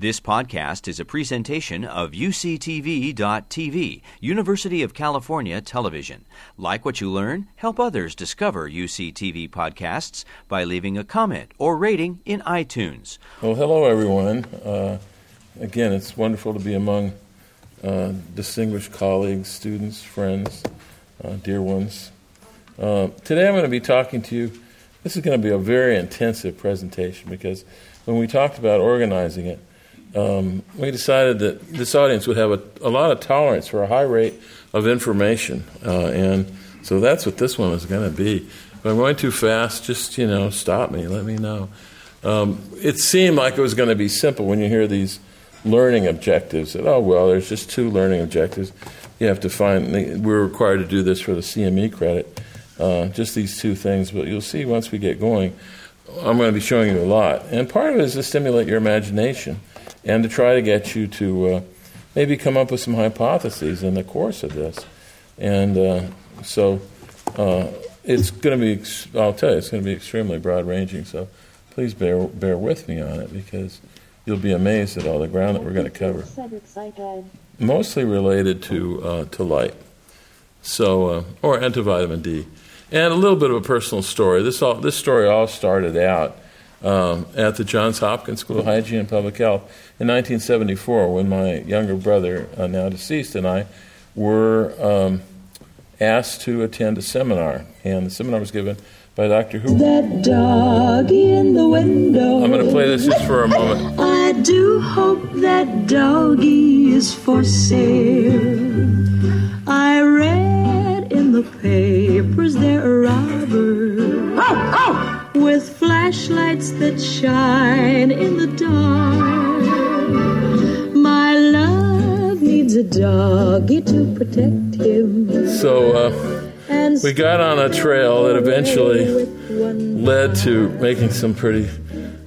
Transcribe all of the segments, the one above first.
This podcast is a presentation of UCTV.tv, University of California Television. Like what you learn, help others discover UCTV podcasts by leaving a comment or rating in iTunes. Well, hello, everyone. Uh, again, it's wonderful to be among uh, distinguished colleagues, students, friends, uh, dear ones. Uh, today I'm going to be talking to you. This is going to be a very intensive presentation because when we talked about organizing it, um, we decided that this audience would have a, a, lot of tolerance for a high rate of information. Uh, and so that's what this one is going to be. If I'm going too fast, just, you know, stop me, let me know. Um, it seemed like it was going to be simple when you hear these learning objectives. That, oh, well, there's just two learning objectives. You have to find, we're required to do this for the CME credit, uh, just these two things. But you'll see once we get going, I'm going to be showing you a lot. And part of it is to stimulate your imagination and to try to get you to uh, maybe come up with some hypotheses in the course of this. And uh, so uh, it's going to be, I'll tell you, it's going to be extremely broad ranging. So please bear, bear with me on it because you'll be amazed at all the ground that we're going to cover. Mostly related to, uh, to light. So, uh, or antivitamin D. And a little bit of a personal story. This, all, this story all started out um, at the Johns Hopkins School of Hygiene and Public Health in 1974 when my younger brother, uh, now deceased, and I were um, asked to attend a seminar. And the seminar was given by Dr. Who. That dog in the window. I'm going to play this just for a moment. I do hope that doggy is for sale. I read in the papers there are robbers. Oh, oh! With flashlights that shine in the dark. My love needs a doggy to protect him. So, uh, we got on a trail that eventually led to making some pretty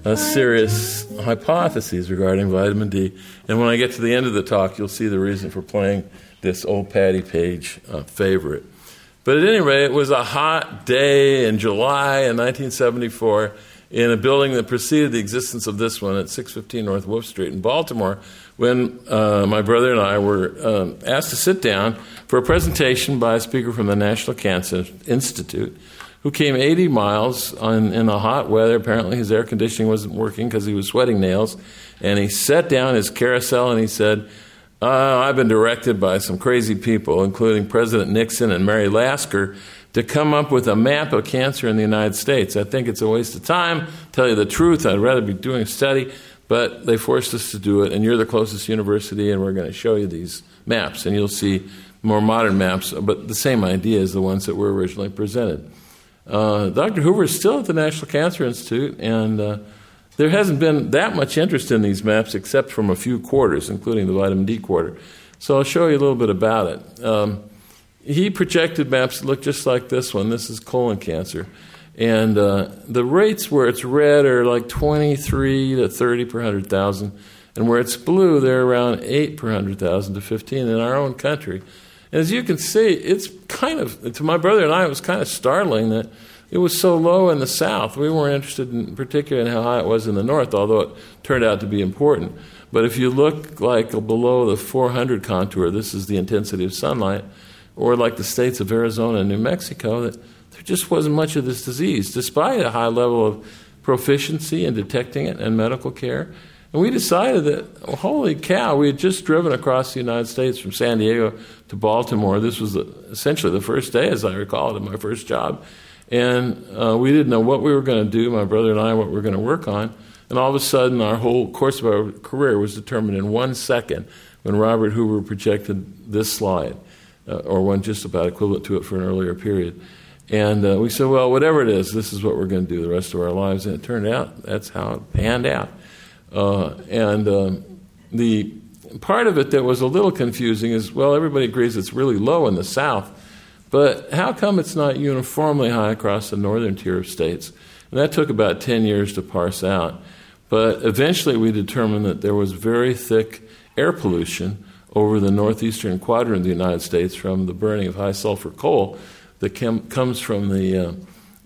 uh, serious hypotheses regarding vitamin D. And when I get to the end of the talk, you'll see the reason for playing this old Patti Page uh, favorite. But at any rate, it was a hot day in July in 1974 in a building that preceded the existence of this one at 615 North Wolfe Street in Baltimore when uh, my brother and I were um, asked to sit down for a presentation by a speaker from the National Cancer Institute who came 80 miles on, in the hot weather. Apparently, his air conditioning wasn't working because he was sweating nails. And he sat down his carousel and he said, uh, I've been directed by some crazy people, including President Nixon and Mary Lasker, to come up with a map of cancer in the United States. I think it's a waste of time. Tell you the truth, I'd rather be doing a study, but they forced us to do it, and you're the closest university, and we're going to show you these maps, and you'll see more modern maps, but the same idea as the ones that were originally presented. Uh, Dr. Hoover is still at the National Cancer Institute, and uh, there hasn't been that much interest in these maps except from a few quarters, including the vitamin D quarter. So I'll show you a little bit about it. Um, he projected maps that look just like this one. This is colon cancer. And uh, the rates where it's red are like 23 to 30 per 100,000. And where it's blue, they're around 8 per 100,000 to 15 in our own country. And as you can see, it's kind of, to my brother and I, it was kind of startling that it was so low in the south. We weren't interested in particularly in how high it was in the north, although it turned out to be important. But if you look like below the 400 contour, this is the intensity of sunlight, or like the states of Arizona and New Mexico, that there just wasn't much of this disease, despite a high level of proficiency in detecting it and medical care. And we decided that, well, holy cow, we had just driven across the United States from San Diego to Baltimore. This was uh, essentially the first day, as I recall it, of my first job. And uh, we didn't know what we were going to do, my brother and I, what we were going to work on. And all of a sudden, our whole course of our career was determined in one second when Robert Hoover projected this slide, uh, or one just about equivalent to it for an earlier period. And uh, we said, well, whatever it is, this is what we're going to do the rest of our lives. And it turned out that's how it panned out. Uh, and um, the part of it that was a little confusing is, well, everybody agrees it's really low in the South. But how come it's not uniformly high across the northern tier of states? And that took about 10 years to parse out. But eventually we determined that there was very thick air pollution over the northeastern quadrant of the United States from the burning of high sulfur coal that chem- comes from the, uh,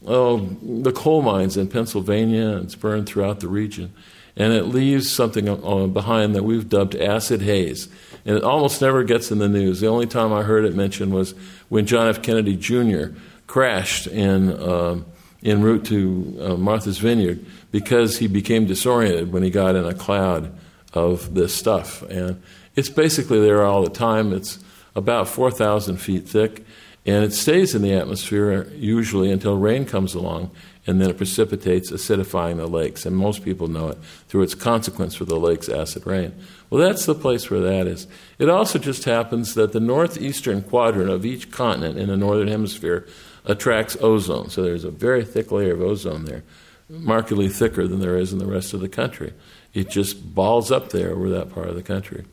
oh, the coal mines in Pennsylvania. It's burned throughout the region. And it leaves something behind that we've dubbed acid haze. And it almost never gets in the news. The only time I heard it mentioned was when John F. Kennedy Jr. crashed in, uh, en route to uh, Martha's Vineyard because he became disoriented when he got in a cloud of this stuff. And it's basically there all the time. It's about 4,000 feet thick, and it stays in the atmosphere usually until rain comes along and then it precipitates, acidifying the lakes. And most people know it through its consequence for the lake's acid rain. Well, that's the place where that is. It also just happens that the northeastern quadrant of each continent in the northern hemisphere attracts ozone. So there's a very thick layer of ozone there, markedly thicker than there is in the rest of the country. It just balls up there over that part of the country.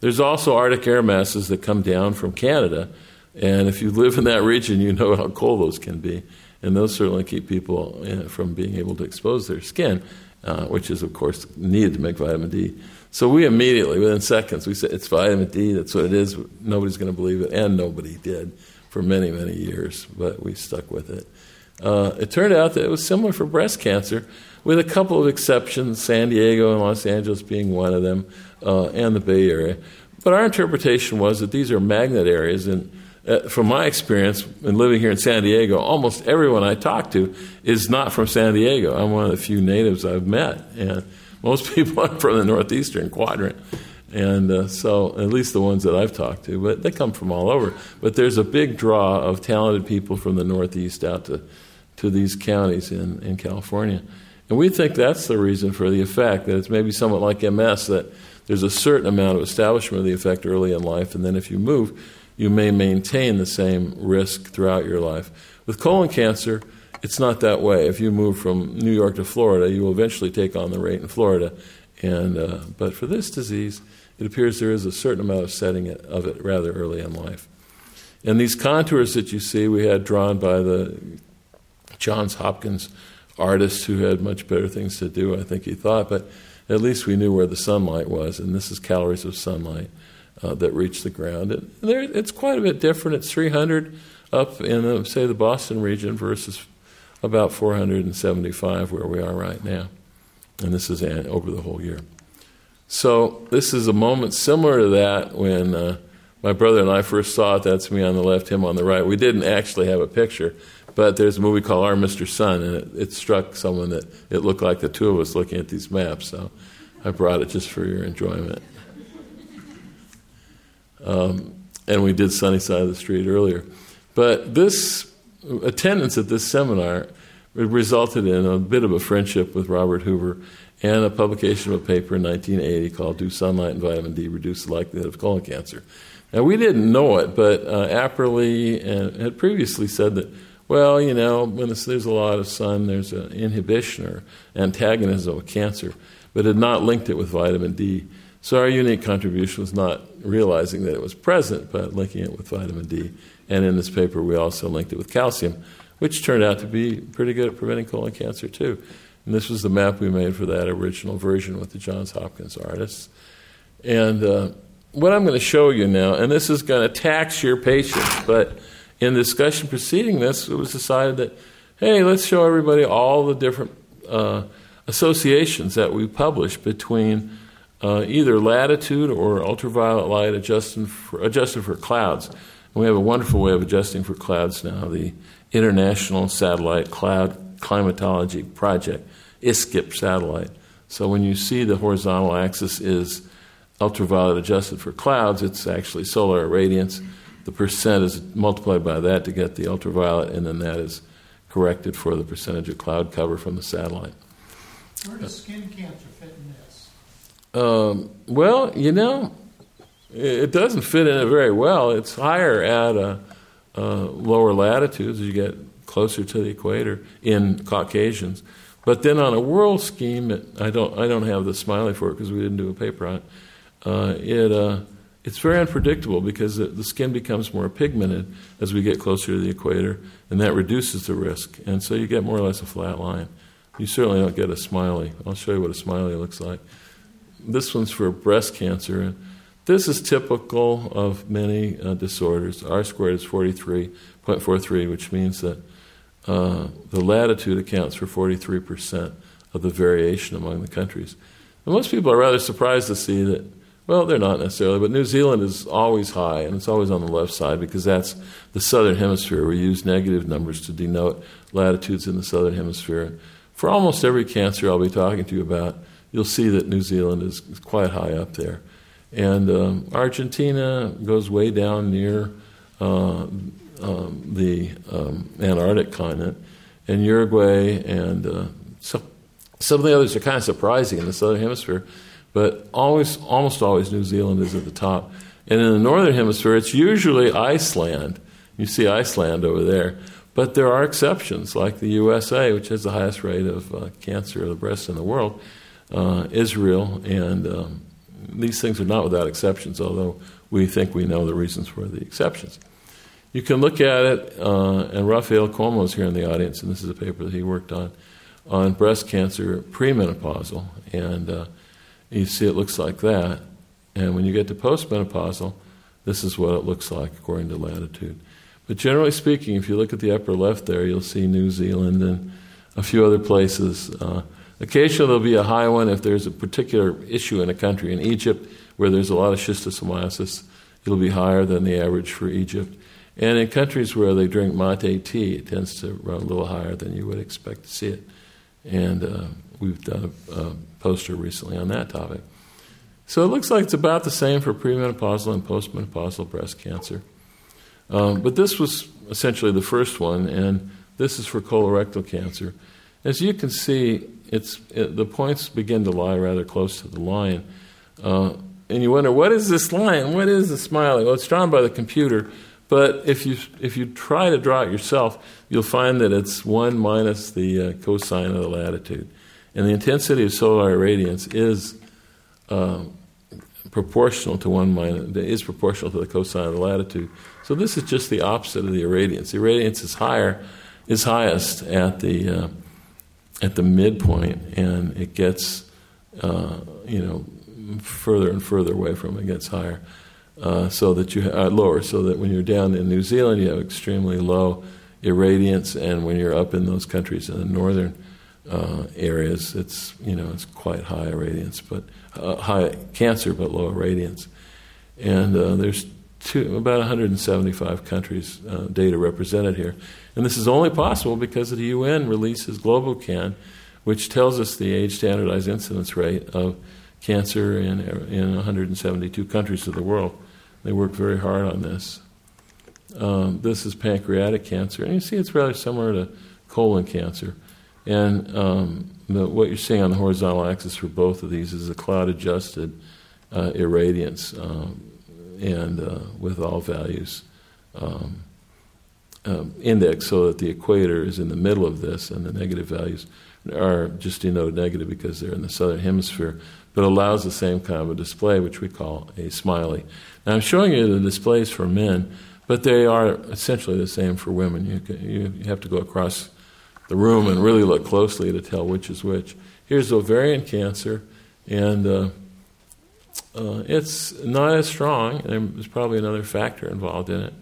There's also Arctic air masses that come down from Canada. And if you live in that region, you know how cold those can be and those certainly keep people uh, from being able to expose their skin, uh, which is, of course, needed to make vitamin D. So we immediately, within seconds, we said it's vitamin D. That's what it is. Nobody's going to believe it, and nobody did for many, many years. But we stuck with it. Uh, it turned out that it was similar for breast cancer, with a couple of exceptions, San Diego and Los Angeles being one of them, uh, and the Bay Area. But our interpretation was that these are magnet areas, and uh, from my experience in living here in San Diego, almost everyone I talk to is not from San Diego. I'm one of the few natives I've met, and most people are from the northeastern quadrant. And uh, so, at least the ones that I've talked to, but they come from all over. But there's a big draw of talented people from the Northeast out to, to these counties in, in California. And we think that's the reason for the effect, that it's maybe somewhat like MS, that there's a certain amount of establishment of the effect early in life, and then if you move, you may maintain the same risk throughout your life. With colon cancer, it's not that way. If you move from New York to Florida, you will eventually take on the rate in Florida. And, uh, but for this disease, it appears there is a certain amount of setting of it rather early in life. And these contours that you see, we had drawn by the Johns Hopkins artist who had much better things to do, I think he thought, but at least we knew where the sunlight was, and this is calories of sunlight uh, that reach the ground. And it's quite a bit different. It's 300 up in, uh, say, the Boston region versus about 475 where we are right now. And this is over the whole year. So this is a moment similar to that when uh, my brother and I first saw it. That's me on the left, him on the right. We didn't actually have a picture, but there's a movie called Our Mr. Sun, and it, it struck someone that it looked like the two of us looking at these maps. So I brought it just for your enjoyment. Um, and we did Sunny Side of the Street earlier. But this attendance at this seminar resulted in a bit of a friendship with Robert Hoover and a publication of a paper in 1980 called Do Sunlight and Vitamin D Reduce the Likelihood of Colon Cancer? Now, we didn't know it, but uh, Apperly had previously said that, well, you know, when there's a lot of sun, there's an inhibition or antagonism of cancer, but had not linked it with vitamin D. So our unique contribution was not realizing that it was present, but linking it with vitamin D. And in this paper, we also linked it with calcium, which turned out to be pretty good at preventing colon cancer, too. And this was the map we made for that original version with the Johns Hopkins artists. And uh, what I'm going to show you now, and this is going to tax your patience, but in discussion preceding this, it was decided that, hey, let's show everybody all the different uh, associations that we publish between uh, either latitude or ultraviolet light adjusted for, adjusted for clouds. And we have a wonderful way of adjusting for clouds now, the International Satellite Cloud Climatology Project, ISCCP satellite. So when you see the horizontal axis is ultraviolet adjusted for clouds, it's actually solar irradiance. The percent is multiplied by that to get the ultraviolet, and then that is corrected for the percentage of cloud cover from the satellite. Where does skin cancer fit? Um, well, you know, it doesn't fit in it very well. It's higher at uh, uh, lower latitudes as you get closer to the equator in Caucasians. But then on a world scheme, it, I don't I don't have the smiley for it because we didn't do a paper on it. Uh, it uh, it's very unpredictable because the, the, skin becomes more pigmented as we get closer to the equator, and that reduces the risk. And so you get more or less a flat line. You certainly don't get a smiley. I'll show you what a smiley looks like. This one's for breast cancer. This is typical of many uh, disorders. R squared is 43.43, which means that uh, the latitude accounts for 43% of the variation among the countries. And most people are rather surprised to see that, well, they're not necessarily, but New Zealand is always high, and it's always on the left side because that's the southern hemisphere. We use negative numbers to denote latitudes in the southern hemisphere. For almost every cancer I'll be talking to you about, you'll see that New Zealand is quite high up there. And um, Argentina goes way down near uh, um, the um, Antarctic continent, and Uruguay and uh, some, some of the others are kind of surprising in the southern hemisphere, but always, almost always, New Zealand is at the top. And in the northern hemisphere, it's usually Iceland. You see Iceland over there. But there are exceptions, like the USA, which has the highest rate of uh, cancer of the breast in the world, uh, Israel, and um, these things are not without exceptions, although we think we know the reasons for the exceptions. You can look at it, uh, and Rafael Como is here in the audience, and this is a paper that he worked on, on breast cancer premenopausal, and uh, you see it looks like that. And when you get to postmenopausal, this is what it looks like according to latitude. But generally speaking, if you look at the upper left there, you'll see New Zealand and a few other places. Uh, occasionally, there'll be a high one if there's a particular issue in a country. In Egypt, where there's a lot of schistosomiasis, it'll be higher than the average for Egypt. And in countries where they drink mate tea, it tends to run a little higher than you would expect to see it. And uh, we've done a, a poster recently on that topic. So it looks like it's about the same for premenopausal and postmenopausal breast cancer. Um, but this was essentially the first one, and this is for colorectal cancer. As you can see, it's, it, the points begin to lie rather close to the line. Uh, and you wonder, what is this line? What is the smiling? Well, it's drawn by the computer, but if you, if you try to draw it yourself, you'll find that it's 1 minus the uh, cosine of the latitude. And the intensity of solar irradiance is uh, proportional to 1 minus, is proportional to the cosine of the latitude. So this is just the opposite of the irradiance. The irradiance is higher, is highest at the uh, at the midpoint, and it gets uh, you know further and further away from it. gets higher, uh, so that you are uh, lower. So that when you're down in New Zealand, you have extremely low irradiance, and when you're up in those countries in the northern uh, areas, it's you know it's quite high irradiance, but uh, high cancer, but low irradiance. And there's two, about 175 countries uh, data represented here. And this is only possible because the UN releases GloboCan, which tells us the age standardized incidence rate of cancer in, in 172 countries of the world. They work very hard on this. Um, this is pancreatic cancer, and you see it's rather similar to colon cancer. And um, the, what you're seeing on the horizontal axis for both of these is a cloud adjusted uh, irradiance. Um, and uh, with all values um, um, indexed so that the equator is in the middle of this and the negative values are just denoted negative because they're in the southern hemisphere, but allows the same kind of a display, which we call a smiley. Now, I'm showing you the displays for men, but they are essentially the same for women. You, can, you, have to go across the room and really look closely to tell which is which. Here's ovarian cancer, and uh, uh, it's not as strong, there's probably another factor involved in it.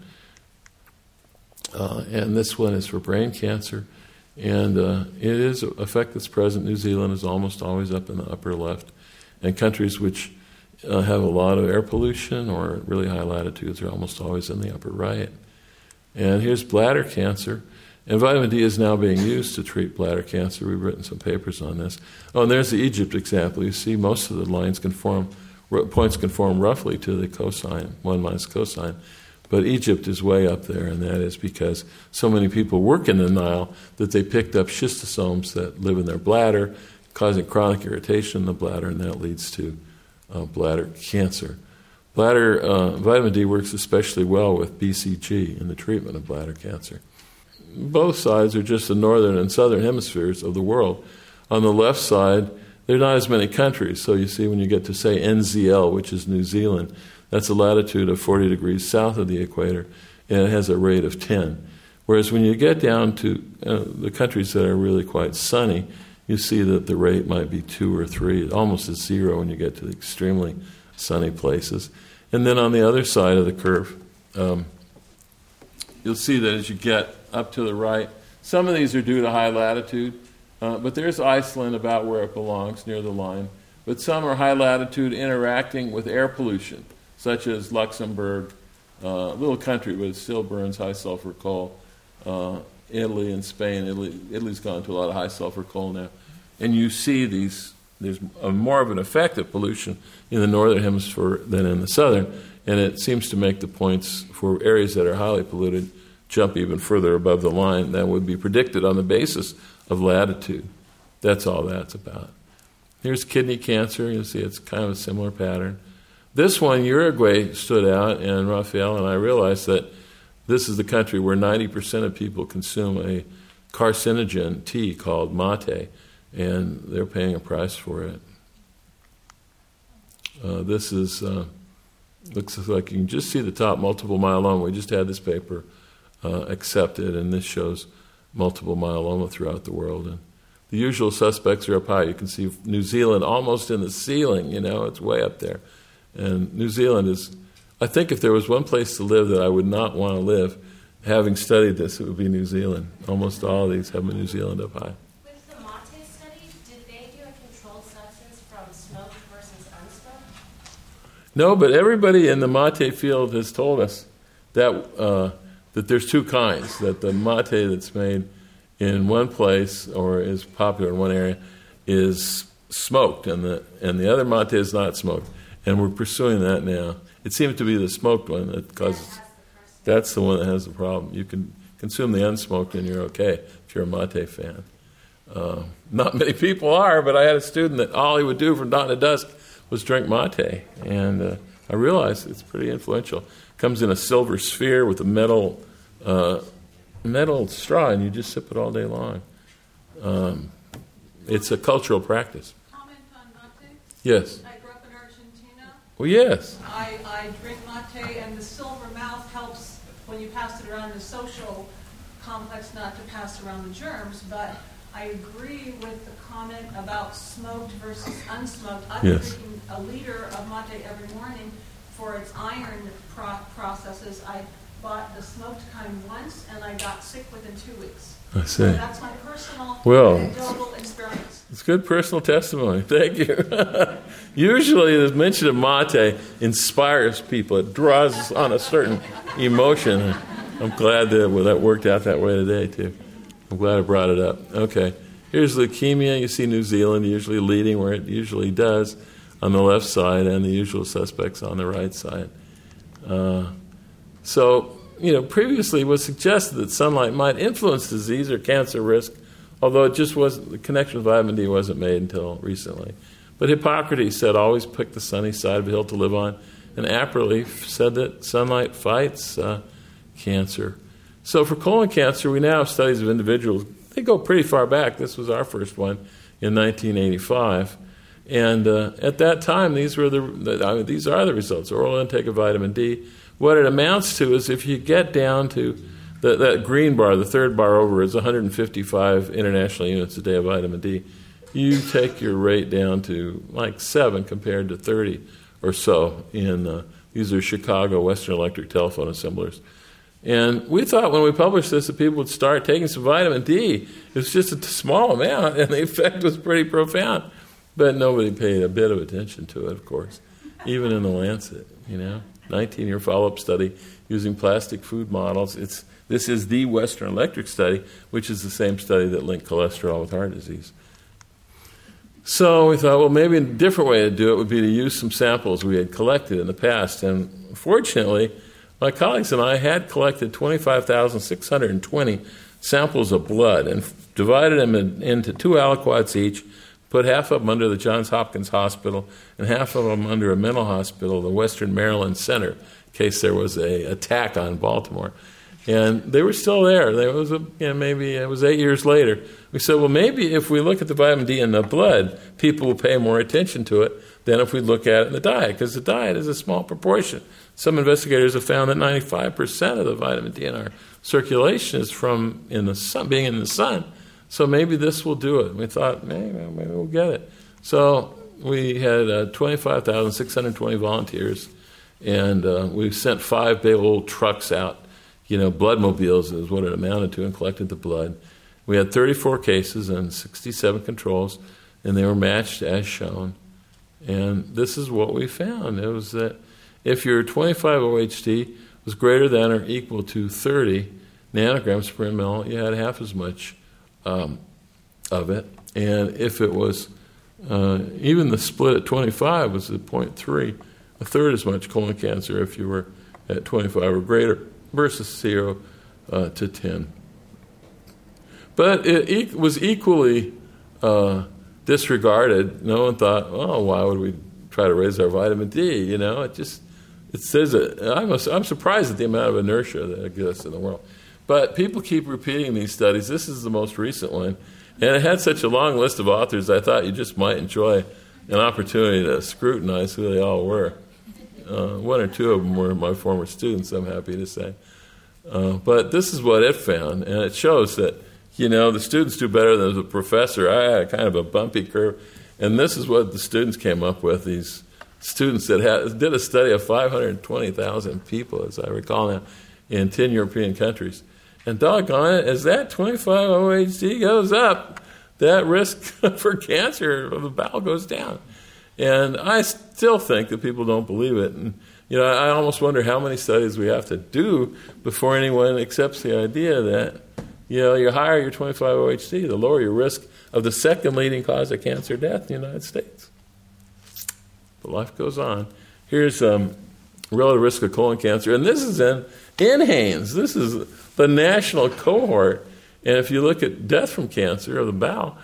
Uh, and this one is for brain cancer, and uh, it is an effect that's present. New Zealand is almost always up in the upper left, and countries which uh, have a lot of air pollution or really high latitudes are almost always in the upper right. And here's bladder cancer. And vitamin D is now being used to treat bladder cancer. We've written some papers on this. Oh, and there's the Egypt example. You see, most of the lines conform points conform roughly to the cosine, 1 minus cosine. But Egypt is way up there, and that is because so many people work in the Nile that they picked up schistosomes that live in their bladder, causing chronic irritation in the bladder, and that leads to uh, bladder cancer. Bladder uh, vitamin D works especially well with BCG in the treatment of bladder cancer. Both sides are just the northern and southern hemispheres of the world. On the left side, there are not as many countries. So you see, when you get to, say, NZL, which is New Zealand, that's a latitude of 40 degrees south of the equator, and it has a rate of 10. Whereas when you get down to uh, the countries that are really quite sunny, you see that the rate might be two or three, almost at zero when you get to the extremely sunny places. And then on the other side of the curve, um, you'll see that as you get up to the right, some of these are due to high latitude, uh, but there's Iceland about where it belongs, near the line. but some are high latitude interacting with air pollution, such as Luxembourg, uh, a little country, but it still burns high sulfur coal. Uh, Italy and Spain. Italy, Italy's gone to a lot of high sulfur coal now. And you see these, there's a, more of an effect of pollution in the northern hemisphere than in the southern. And it seems to make the points for areas that are highly polluted jump even further above the line than would be predicted on the basis of latitude. That's all that's about. Here's kidney cancer. You see, it's kind of a similar pattern. This one, Uruguay, stood out, and Raphael and I realized that this is the country where 90% of people consume a carcinogen tea called mate, and they're paying a price for it. Uh, this is uh, looks like you can just see the top multiple myeloma. We just had this paper uh, accepted, and this shows multiple myeloma throughout the world. And the usual suspects are up high. You can see New Zealand almost in the ceiling. You know, it's way up there. And New Zealand is, I think, if there was one place to live that I would not want to live, having studied this, it would be New Zealand. Almost all of these have been New Zealand up high. With the Mate study, did they do a controlled substance from smoked versus unsmoked? No, but everybody in the mate field has told us that uh, that there's two kinds. That the mate that's made in one place or is popular in one area is smoked, and the and the other mate is not smoked. And we're pursuing that now. It seems to be the smoked one that causes. That's the one that has the problem. You can consume the unsmoked, and you're okay if you're a mate fan. Uh, not many people are, but I had a student that all he would do from dawn to dusk was drink mate, and uh, I realize it's pretty influential. Comes in a silver sphere with a metal uh, metal straw, and you just sip it all day long. Um, it's a cultural practice. Comment on mate? Yes. I grew up in Argentina. Well, yes. I, I drink mate, and the silver mouth helps when you pass it around the social complex not to pass around the germs. But I agree with the comment about smoked versus unsmoked. I'm Yes. drinking a liter of mate every morning for its iron pro- processes. I bought the smoked kind once, and I got sick within two weeks. I see. That's my personal Well- anecdotal experience. It's good personal testimony. Thank you. Usually, the mention of mate inspires people. It draws on a certain emotion. I'm glad that well, that worked out that way today too. I'm glad I brought it up. Okay, here's leukemia. You see New Zealand usually leading where it usually does on the left side, and the usual suspects on the right side. Uh, so, you know, previously it was suggested that sunlight might influence disease or cancer risk, although it just wasn't, the connection with vitamin D wasn't made until recently. But Hippocrates said always pick the sunny side of the hill to live on, and Apperly said that sunlight fights uh, cancer. So for colon cancer, we now have studies of individuals. They go pretty far back. This was our first one in 1985. And uh, at that time, these were the, the I mean, these are the results: oral intake of vitamin D. What it amounts to is if you get down to the, that green bar, the third bar over is 155 international units a day of vitamin D. You take your rate down to like seven compared to 30 or so. In uh, these are Chicago Western Electric telephone assemblers. And we thought when we published this that people would start taking some vitamin D. It was just a small amount, and the effect was pretty profound. But nobody paid a bit of attention to it, of course, even in the Lancet. You know, 19-year follow-up study using plastic food models. It's this is the Western Electric study, which is the same study that linked cholesterol with heart disease. So we thought, well, maybe a different way to do it would be to use some samples we had collected in the past. And fortunately, my colleagues and I had collected 25,620 samples of blood and divided them in, into two aliquots each, put half of them under the Johns Hopkins Hospital and half of them under a mental hospital, the Western Maryland Center, in case there was a attack on Baltimore. And they were still there. There was a, you know, maybe it was eight years later. We said, well, maybe if we look at the vitamin D in the blood, people will pay more attention to it than if we look at it in the diet, because the diet is a small proportion. Some investigators have found that 95% of the vitamin D in our circulation is from in the sun, being in the sun. So maybe this will do it. We thought, maybe, maybe we'll get it. So we had uh, 25,620 volunteers, and uh, we sent five big old trucks out. You know, blood mobiles is what it amounted to, and collected the blood. We had 34 cases and 67 controls, and they were matched as shown. And this is what we found. It was that if your 25 OHD was greater than or equal to 30 nanograms per ml, you had half as much um, of it. And if it was, uh, even the split at 25 was at 0.3, a third as much colon cancer if you were at 25 or greater versus 0 uh, to 10. But it e- was equally uh, disregarded. No one thought, oh, why would we try to raise our vitamin D? You know, it just it says it. I'm, I'm surprised at the amount of inertia that exists in the world. But people keep repeating these studies. This is the most recent one. And it had such a long list of authors, I thought you just might enjoy an opportunity to scrutinize who they all were. Uh, one or two of them were my former students, I'm happy to say. Uh, but this is what it found, and it shows that, you know, the students do better than the professor. I had kind of a bumpy curve, and this is what the students came up with these students that had, did a study of 520,000 people, as I recall now, in 10 European countries. And doggone it, as that 25 OHD goes up, that risk for cancer of the bowel goes down. And I still think that people don't believe it. And, you know, I almost wonder how many studies we have to do before anyone accepts the idea that, you know, the higher your 25 OHD, the lower your risk of the second leading cause of cancer death in the United States. But life goes on. Here's um, relative risk of colon cancer, and this is in in NHANES. This is the national cohort. And if you look at death from cancer of the bowel,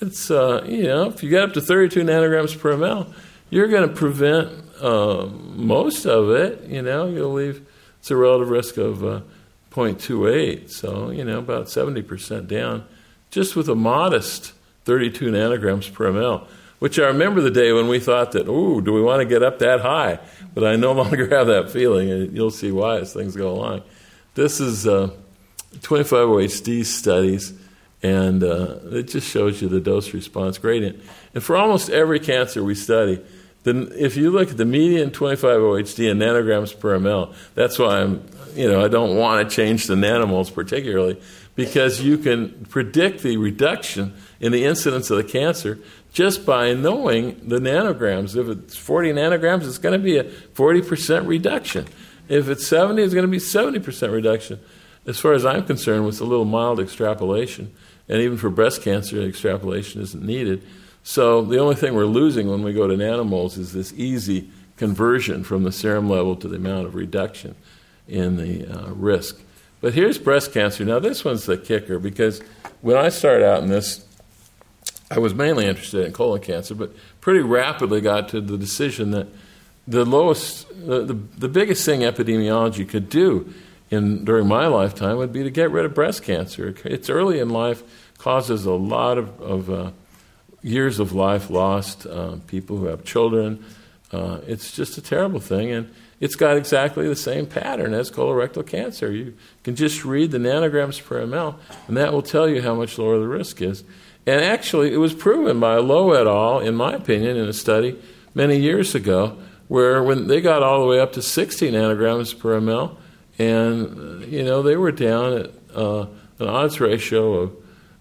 it's, uh, you know, if you get up to 32 nanograms per ml, you're going to prevent uh, most of it. You know, you'll leave, it's a relative risk of uh, 0.28, so, you know, about 70% down, just with a modest 32 nanograms per ml. Which I remember the day when we thought that, ooh, do we want to get up that high? But I no longer have that feeling, and you'll see why as things go along. This is uh, 25 OHD studies, and uh, it just shows you the dose response gradient. And for almost every cancer we study, then if you look at the median 25 OHD in nanograms per ml, that's why I'm, you know, I don't want to change the nanomoles particularly, because you can predict the reduction in the incidence of the cancer just by knowing the nanograms. If it's 40 nanograms, it's going to be a 40% reduction. If it's 70, it's going to be 70% reduction. As far as I'm concerned, with a little mild extrapolation, and even for breast cancer, extrapolation isn't needed. So the only thing we're losing when we go to nanomoles is this easy conversion from the serum level to the amount of reduction in the uh, risk. But here's breast cancer. Now, this one's the kicker because when I started out in this, I was mainly interested in colon cancer, but pretty rapidly got to the decision that the lowest, the, the, the biggest thing epidemiology could do in, during my lifetime would be to get rid of breast cancer. It's early in life, causes a lot of, of uh, years of life lost, uh, people who have children. Uh, it's just a terrible thing, and it's got exactly the same pattern as colorectal cancer. You can just read the nanograms per ml, and that will tell you how much lower the risk is. And actually, it was proven by Lowe et al., in my opinion, in a study many years ago, where when they got all the way up to 60 nanograms per ml, and you know they were down at uh, an odds ratio of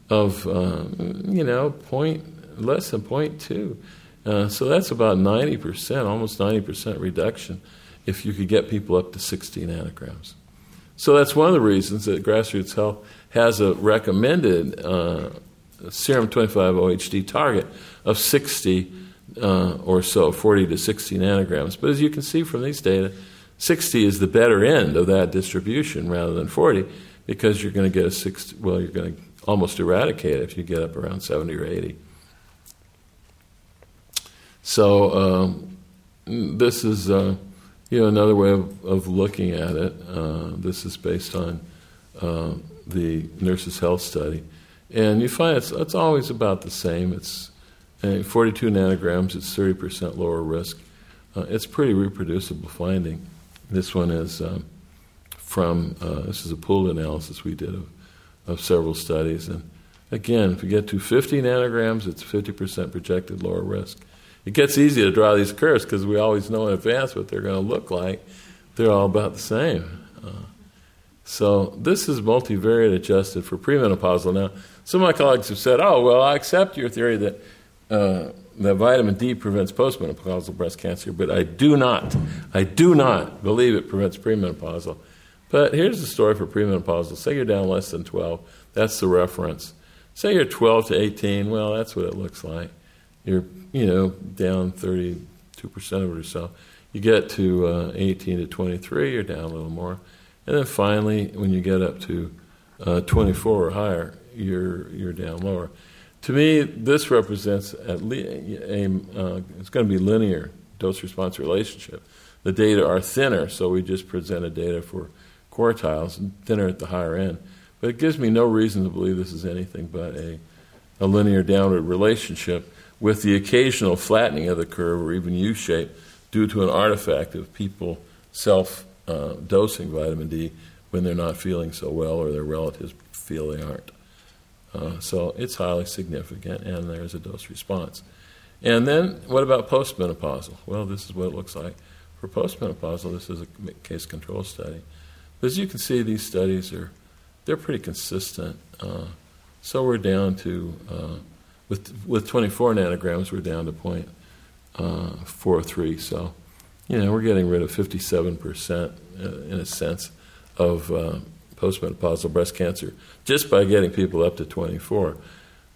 of uh, you know point less than 0.2. Uh, so that's about 90%, almost 90% reduction if you could get people up to 60 nanograms. So that's one of the reasons that Grassroots Health has a recommended uh, serum 25 OHD target of 60 uh, or so, 40 to 60 nanograms. But as you can see from these data, 60 is the better end of that distribution rather than 40 because you're going to get a 60, well, you're going to almost eradicate it if you get up around 70 or 80. So um, this is uh, you know another way of, of looking at it. Uh, this is based on uh, the Nurses Health Study. And you find it's, it's always about the same. It's uh, 42 nanograms, it's 30% lower risk. Uh, it's pretty reproducible finding. This one is um, from, uh, this is a pooled analysis we did of, of several studies. And again, if you get to 50 nanograms, it's 50% projected lower risk. It gets easy to draw these curves because we always know in advance what they're going to look like. They're all about the same. Uh, so this is multivariate adjusted for premenopausal. Now, some of my colleagues have said, oh, well, I accept your theory that uh, that vitamin D prevents postmenopausal breast cancer, but I do not, I do not believe it prevents premenopausal. But here's the story for premenopausal. Say you're down less than 12, that's the reference. Say you're 12 to 18, well, that's what it looks like. You're, you know, down 32% of it or so. You get to uh, 18 to 23, you're down a little more. And then finally, when you get up to uh, 24 or higher, you're, you're down lower. To me, this represents at least a, uh, it's going to be linear dose response relationship. The data are thinner, so we just presented data for quartiles, thinner at the higher end. But it gives me no reason to believe this is anything but a, a linear downward relationship with the occasional flattening of the curve or even U shape due to an artifact of people self uh, dosing vitamin D when they're not feeling so well or their relatives feel they aren't. Uh, so it's highly significant, and there's a dose response. And then, what about postmenopausal? Well, this is what it looks like. For postmenopausal, this is a case control study. But as you can see, these studies are they're pretty consistent. Uh, so we're down to uh, with with 24 nanograms, we're down to point uh, four three. So you know we're getting rid of 57 percent uh, in a sense of uh, postmenopausal breast cancer just by getting people up to 24.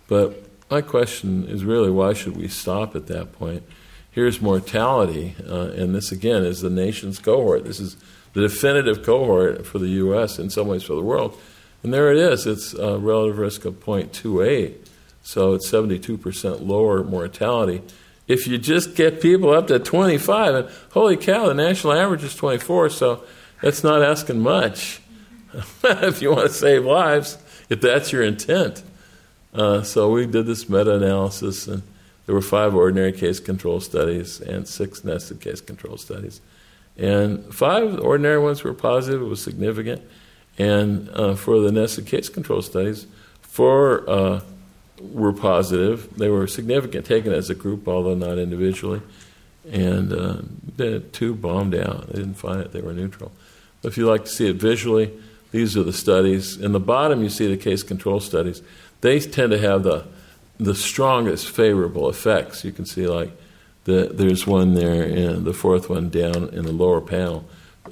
But my question is really why should we stop at that point? Here's mortality, uh, and this again is the nation's cohort. This is the definitive cohort for the U.S., in some ways for the world. And there it is. It's a relative risk of 0.28. So it's 72% lower mortality. If you just get people up to 25, and holy cow, the national average is 24, so that's not asking much. if you want to save lives, if that's your intent. Uh, so we did this meta analysis, and there were five ordinary case control studies and six nested case control studies. And five ordinary ones were positive, it was significant. And uh, for the nested case control studies, four uh, were positive. They were significant taken as a group, although not individually. And uh, the two bombed out. They didn't find it, they were neutral. But If you like to see it visually, these are the studies. In the bottom, you see the case control studies. They tend to have the, the strongest favorable effects. You can see, like, the, there's one there, and the fourth one down in the lower panel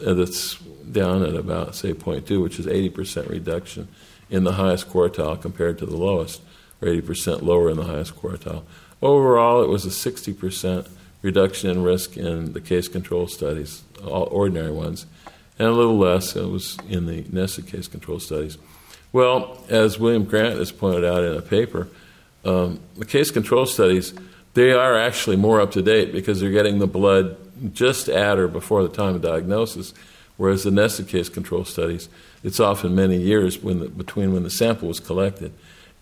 uh, that's down at about, say, 0.2, which is 80% reduction in the highest quartile compared to the lowest, or 80% lower in the highest quartile. Overall, it was a 60% reduction in risk in the case control studies, all ordinary ones, and a little less. It was in the nested case control studies. Well, as William Grant has pointed out in a paper, um, the case control studies they are actually more up to date because they're getting the blood just at or before the time of diagnosis, whereas the nested case control studies, it's often many years when the, between when the sample was collected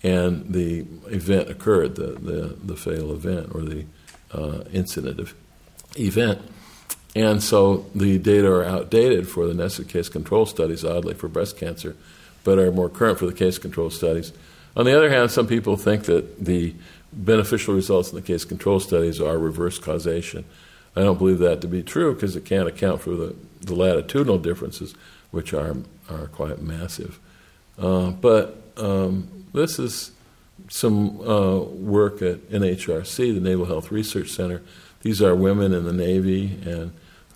and the event occurred, the, the, the fatal event or the uh, incident event. And so the data are outdated for the nested case control studies, oddly, for breast cancer, but are more current for the case control studies. On the other hand, some people think that the beneficial results in the case control studies are reverse causation. I don't believe that to be true because it can't account for the, the latitudinal differences, which are, are quite massive. Uh, but um, this is some uh, work at NHRC, the Naval Health Research Center. These are women in the Navy, and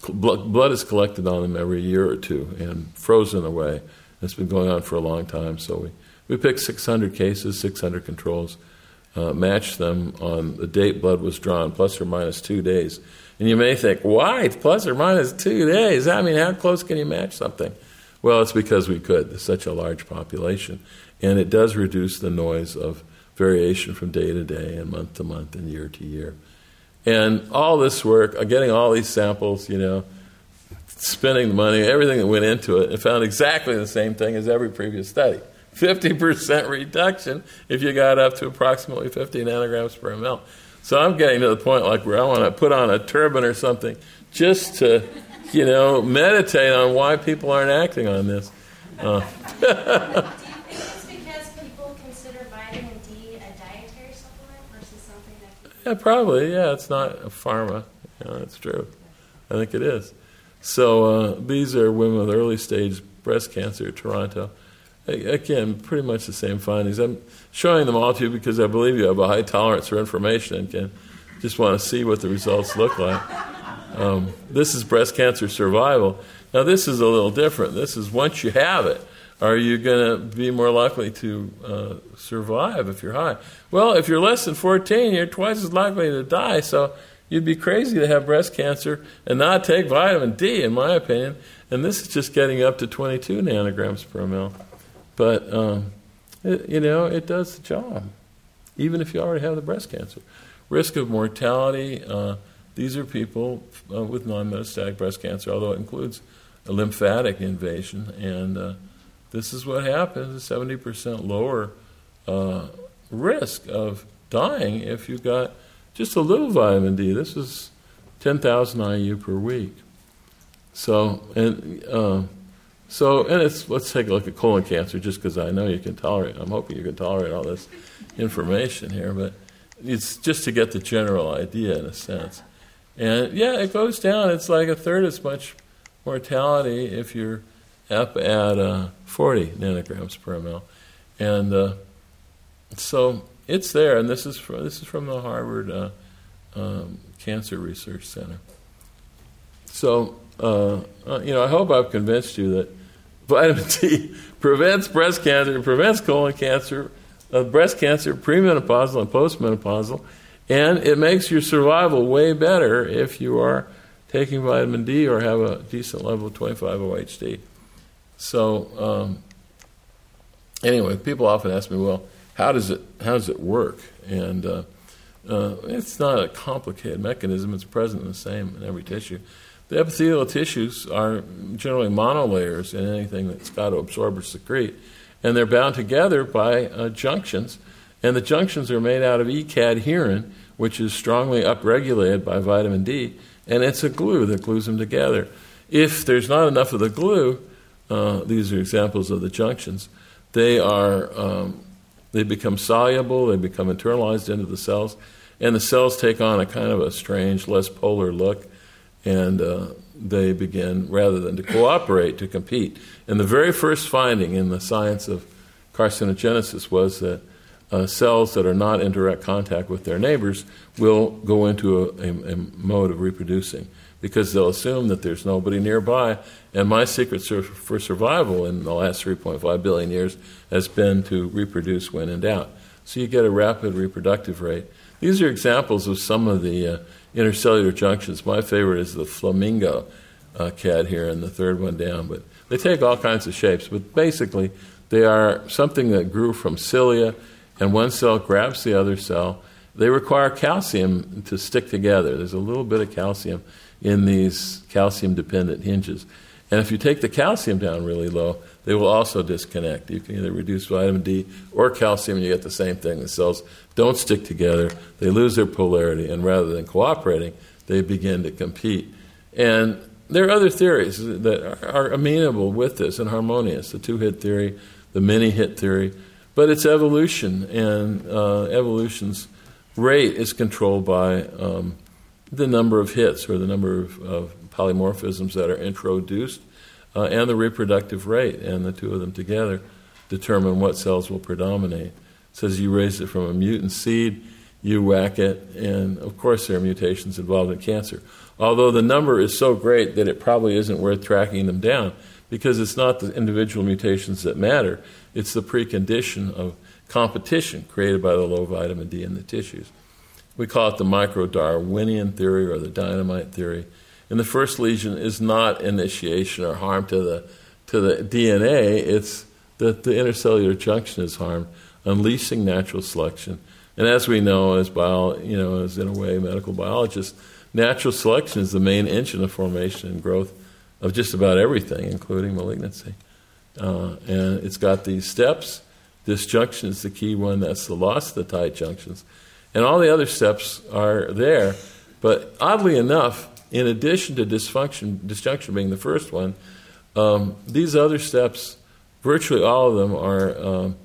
blood is collected on them every year or two and frozen away. It's been going on for a long time, so we, we picked 600 cases, 600 controls, uh, matched them on the date blood was drawn, plus or minus two days. And you may think, why? it's Plus or minus two days? I mean, how close can you match something? Well, it's because we could. There's such a large population. And it does reduce the noise of variation from day to day and month to month and year to year. And all this work, uh, getting all these samples, you know, spending the money, everything that went into it, and found exactly the same thing as every previous study. 50% reduction if you got up to approximately 50 nanograms per ml. So I'm getting to the point like where I want to put on a turban or something just to, you know, meditate on why people aren't acting on this. Uh. Do you think it's because people consider vitamin D a dietary supplement versus something that Yeah, probably. Yeah, it's not a pharma. Yeah, that's true. I think it is. So uh, these are women with early stage breast cancer, Toronto. again, pretty much the same findings. I'm showing them all to you because I believe you have a high tolerance for information and can just want to see what the results look like. Um, this is breast cancer survival. Now, this is a little different. This is once you have it, are you going to be more likely to uh, survive if you're high? Well, if you're less than 14, you're twice as likely to die. So you'd be crazy to have breast cancer and not take vitamin D, in my opinion. And this is just getting up to 22 nanograms per mil. But, um, it, you know, it does the job, even if you already have the breast cancer. Risk of mortality uh, these are people uh, with non metastatic breast cancer, although it includes a lymphatic invasion. And uh, this is what happens a 70% lower uh, risk of dying if you got just a little vitamin D. This is 10,000 IU per week. So, and uh, so, and it's let's take a look at colon cancer, just because I know you can tolerate. I'm hoping you can tolerate all this information here, but it's just to get the general idea in a sense. And yeah, it goes down. It's like a third as much mortality if you're up at uh, 40 nanograms per ml. And uh, so it's there, and this is from, this is from the Harvard uh, um, Cancer Research Center. So, uh, uh, you know, I hope I've convinced you that vitamin D prevents breast cancer, prevents colon cancer, uh, breast cancer, premenopausal and postmenopausal and it makes your survival way better if you are taking vitamin D or have a decent level of 25-OHD. So, um, anyway, people often ask me, well, how does it, how does it work? And uh, uh, it's not a complicated mechanism, it's present in the same in every tissue. The epithelial tissues are generally monolayers in anything that's got to absorb or secrete, and they're bound together by uh, junctions and the junctions are made out of E-cadherin, which is strongly upregulated by vitamin D, and it's a glue that glues them together. If there's not enough of the glue, uh, these are examples of the junctions, they are um, they become soluble, they become internalized into the cells, and the cells take on a kind of a strange, less polar look, and uh, they begin, rather than to cooperate, to compete. And the very first finding in the science of carcinogenesis was that uh, cells that are not in direct contact with their neighbors will go into a, a, a, mode of reproducing because they'll assume that there's nobody nearby. And my secret for survival in the last 3.5 billion years has been to reproduce when in doubt. So you get a rapid reproductive rate. These are examples of some of the uh, intercellular junctions. My favorite is the flamingo uh, and the third one down. But they take all kinds of shapes. But basically, they are something that grew from cilia and one cell grabs the other cell. They require calcium to stick together. There's a little bit of calcium in these calcium dependent hinges. And if you take the calcium down really low, they will also disconnect. You can either reduce vitamin D or calcium, and you get the same thing. The cells don't stick together, they lose their polarity, and rather than cooperating, they begin to compete. And there are other theories that are amenable with this and harmonious the two hit theory, the many hit theory. But it's evolution, and uh, evolution's rate is controlled by um, the number of hits or the number of, of polymorphisms that are introduced uh, and the reproductive rate, and the two of them together determine what cells will predominate. It says you raise it from a mutant seed, you whack it, and of course there are mutations involved in cancer. Although the number is so great that it probably isn't worth tracking them down because it's not the individual mutations that matter, it's the precondition of competition created by the low vitamin D in the tissues. We call it the micro Darwinian theory or the DINOMIT theory. And the first lesion is not initiation or harm to the, to the DNA, it's that the intercellular junction is harmed, unleashing natural selection. And as we know, as bio, you know, as in a way medical biologists, natural selection is the main engine of formation and growth of just about everything, including malignancy. Uh, and it's got these steps. This junction is the key one, that's the loss of the tight junctions. And all the other steps are there. But oddly enough, in addition to dysfunction, disjunction being the first one, um, these other steps, virtually all of them, are um,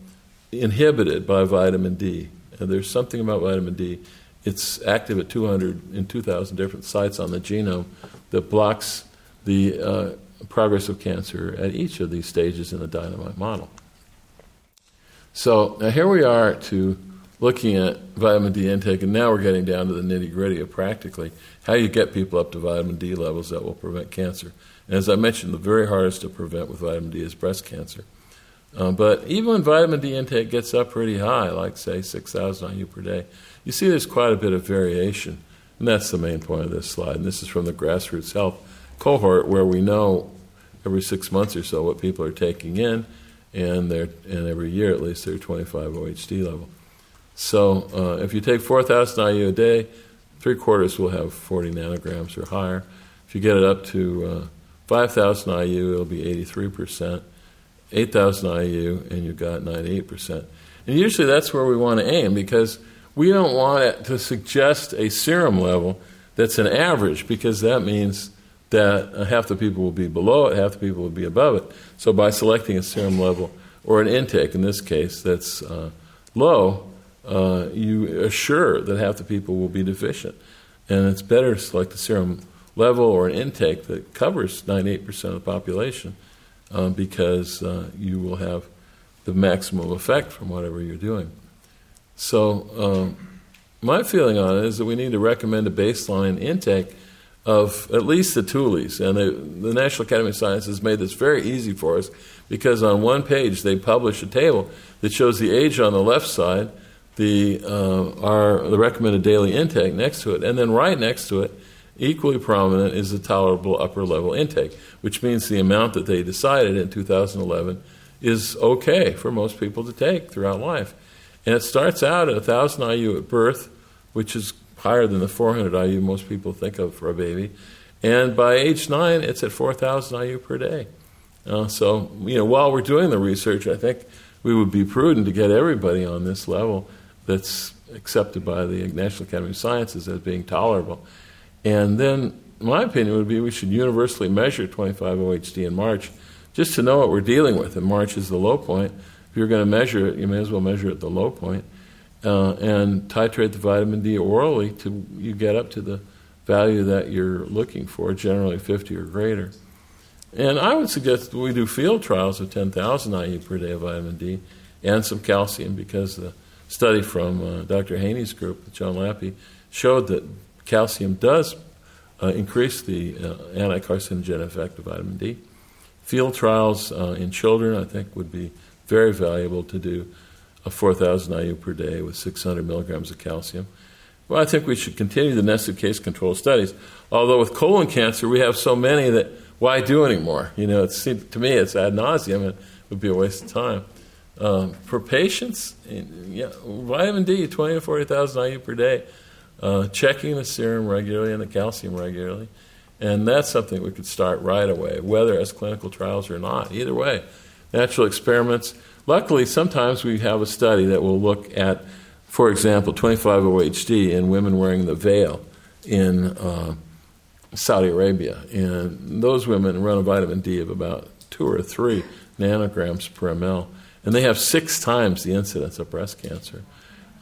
inhibited by vitamin D. And there's something about vitamin D. It's active at 200 in 2,000 different sites on the genome that blocks the uh, progress of cancer at each of these stages in the DINOMIT model. So now here we are to looking at vitamin D intake, and now we're getting down to the nitty gritty of practically how you get people up to vitamin D levels that will prevent cancer. And as I mentioned, the very hardest to prevent with vitamin D is breast cancer. Uh, but even when vitamin D intake gets up pretty high, like say 6,000 IU per day, you see there's quite a bit of variation. And that's the main point of this slide. And this is from the GrassrootsHealth cohort where we know every six months or so what people are taking in, and, and every year at least their 25 OHD level. So uh, if you take 4,000 IU a day, three quarters will have 40 nanograms or higher. If you get it up to uh, 5,000 IU, it'll be 83%. 8,000 IU, and you've got 98%. And usually that's where we want to aim because we don't want it to suggest a serum level that's an average because that means that uh, half the people will be below it, half the people will be above it. So by selecting a serum level or an intake, in this case, that's uh, low, uh, you assure that half the people will be deficient. And it's better to select a serum level or an intake that covers 98% of the population uh, because uh, you will have the maximum effect from whatever you're doing. So, um, my feeling on it is that we need to recommend a baseline intake of at least the Tulis. And the, the National Academy of Sciences made this very easy for us because on one page they publish a table that shows the age on the left side, the, uh, our, the recommended daily intake next to it, and then right next to it, equally prominent is the tolerable upper level intake, which means the amount that they decided in 2011 is okay for most people to take throughout life. And it starts out at 1,000 IU at birth, which is higher than the 400 IU most people think of for a baby. And by age nine, it's at 4,000 IU per day. Uh, so, you know, while we're doing the research, I think we would be prudent to get everybody on this level that's accepted by the National Academy of Sciences as being tolerable. And then my opinion would be we should universally measure 25 OHD in March just to know what we're dealing with. And March is the low point. If you're going to measure it, you may as well measure it at the low point uh, and titrate the vitamin D orally to you get up to the value that you're looking for, generally 50 or greater. And I would suggest we do field trials of 10,000 IU per day of vitamin D and some calcium because the study from uh, Dr. Heaney's group, Joan Lappe, showed that calcium does uh, increase the uh, anti-carcinogen effect of vitamin D. Field trials in children, I think, would be very valuable to do a 4,000 IU per day with 600 milligrams of calcium. Well, I think we should continue the nested case control studies. Although with colon cancer, we have so many that why do anymore? You know, it's, to me, it's ad nauseum. It would be a waste of time. Um, for patients, yeah, vitamin D, 20 to 40,000 IU per day, uh, checking the serum regularly and the calcium regularly. And that's something we could start right away, whether as clinical trials or not. Either way, natural experiments. Luckily, sometimes we have a study that will look at, for example, 25 OHD in women wearing the veil in uh, Saudi Arabia. And those women run a vitamin D of about two or three nanograms per ml. And they have six times the incidence of breast cancer.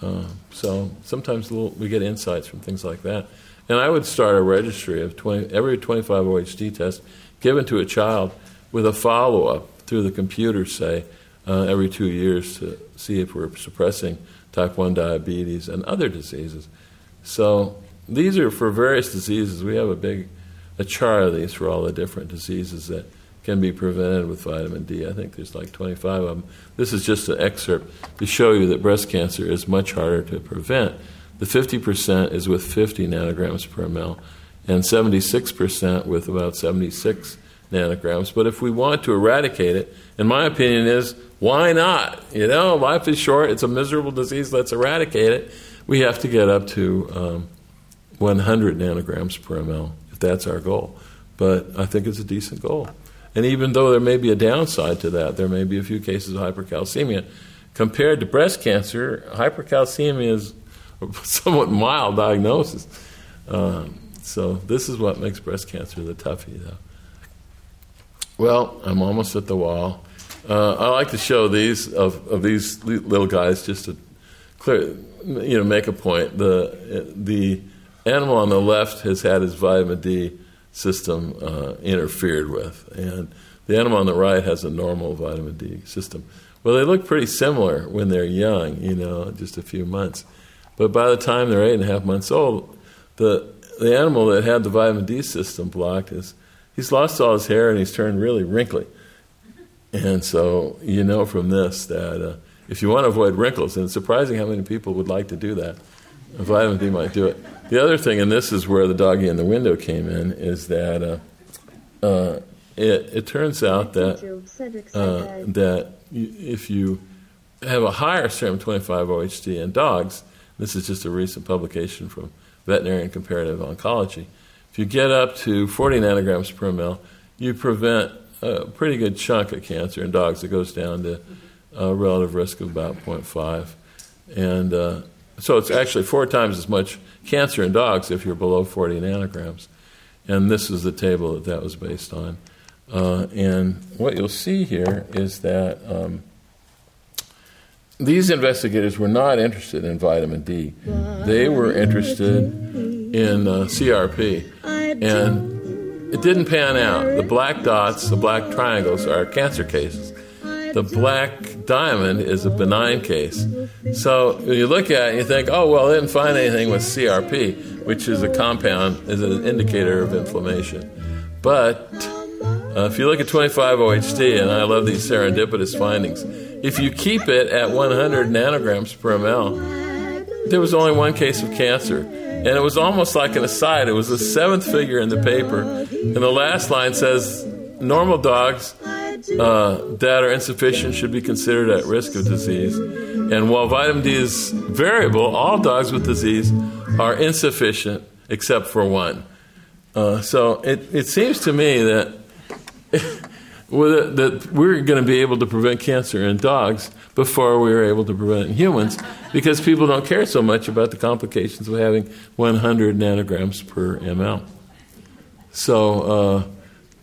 Uh, so sometimes we get insights from things like that. And I would start a registry of 20, every 25 OHD test given to a child with a follow up through the computer, say, uh, every two years to see if we're suppressing type 1 diabetes and other diseases. So these are for various diseases. We have a big a chart of these for all the different diseases that can be prevented with vitamin D. I think there's like 25 of them. This is just an excerpt to show you that breast cancer is much harder to prevent. The 50% is with 50 nanograms per ml, and 76% with about 76 nanograms. But if we want to eradicate it, in my opinion, is why not? You know, life is short. It's a miserable disease. Let's eradicate it. We have to get up to um, 100 nanograms per ml if that's our goal. But I think it's a decent goal. And even though there may be a downside to that, there may be a few cases of hypercalcemia. Compared to breast cancer, hypercalcemia is a somewhat mild diagnosis. Um, so this is what makes breast cancer the toughie, though. Well, I'm almost at the wall. Uh, I like to show these of, of these little guys just to clear, you know, make a point. The the animal on the left has had his vitamin D system uh, interfered with. And the animal on the right has a normal vitamin D system. Well, they look pretty similar when they're young, you know, just a few months. But by the time they're eight and a half months old, the the animal that had the vitamin D system blocked is he's lost all his hair and he's turned really wrinkly. And so you know from this that uh, if you want to avoid wrinkles, and it's surprising how many people would like to do that, vitamin D might do it. The other thing, and this is where the doggy in the window came in, is that uh, uh, it, it, turns out that uh, that if you have a higher serum 25 OHD in dogs, this is just a recent publication from Veterinary Comparative Oncology. If you get up to 40 nanograms per ml, you prevent a pretty good chunk of cancer in dogs. It goes down to a relative risk of about 0.5. And uh, so it's actually four times as much cancer in dogs if you're below 40 nanograms. And this is the table that that was based on. Uh, and what you'll see here is that um, these investigators were not interested in vitamin D. They were interested in uh, CRP. And it didn't pan out. The black dots, the black triangles, are cancer cases. The black diamond is a benign case. So you look at it, and you think, oh, well, they didn't find anything with CRP, which is a compound, is an indicator of inflammation. But uh, if you look at 25 OHD, and I love these serendipitous findings, if you keep it at 100 nanograms per ml, there was only one case of cancer. And it was almost like an aside. It was the seventh figure in the paper. And the last line says normal dogs uh, that are insufficient should be considered at risk of disease. And while vitamin D is variable, all dogs with disease are insufficient except for one. Uh, so it, it seems to me that that we're going to be able to prevent cancer in dogs before we were able to prevent it in humans because people don't care so much about the complications of having 100 nanograms per ml. So uh,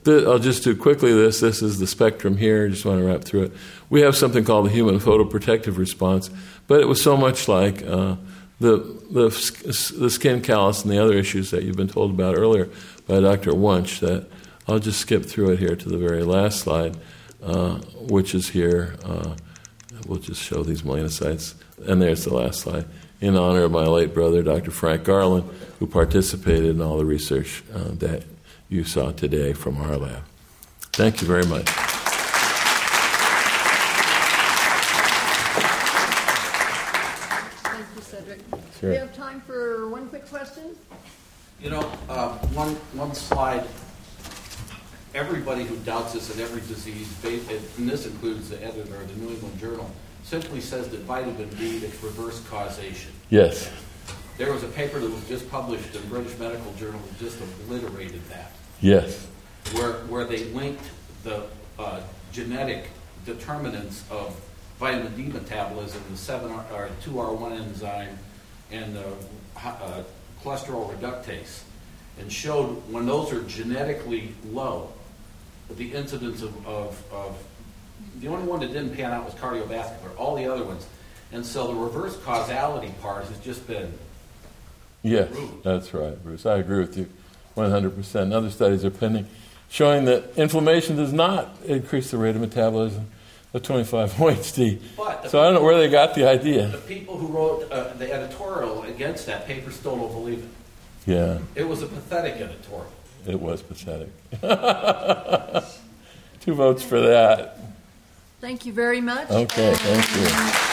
th- I'll just do quickly this. This is the spectrum here. I just want to wrap through it. We have something called the human photoprotective response, but it was so much like uh, the, the, the skin callus and the other issues that you've been told about earlier by Dr. Wunsch that I'll just skip through it here to the very last slide, uh, which is here. Uh, we'll just show these melanocytes. And there's the last slide. In honor of my late brother, Dr. Frank Garland, who participated in all the research uh, that you saw today from our lab. Thank you very much. Thank you, Cedric. Sure. We have time for one quick question. You know, uh, one, one slide everybody who doubts this in every disease, and this includes the editor of the New England Journal, simply says that vitamin D is reverse causation. Yes. There was a paper that was just published in British Medical Journal that just obliterated that. Yes. Where, where they linked the uh, genetic determinants of vitamin D metabolism, the 7 or 2R1 enzyme, and the uh, cholesterol reductase, and showed when those are genetically low, the incidence of, of, of, the only one that didn't pan out was cardiovascular, all the other ones. And so the reverse causality part has just been. Yes, that's right, Bruce. I agree with you 100%. other studies are pending showing that inflammation does not increase the rate of metabolism of 25 OHD. But so I don't know where they got the idea. The people who wrote uh, the editorial against that paper still don't believe it. Yeah. It was a pathetic editorial. It was pathetic. Two votes for that. Thank you very much. Okay, thank you.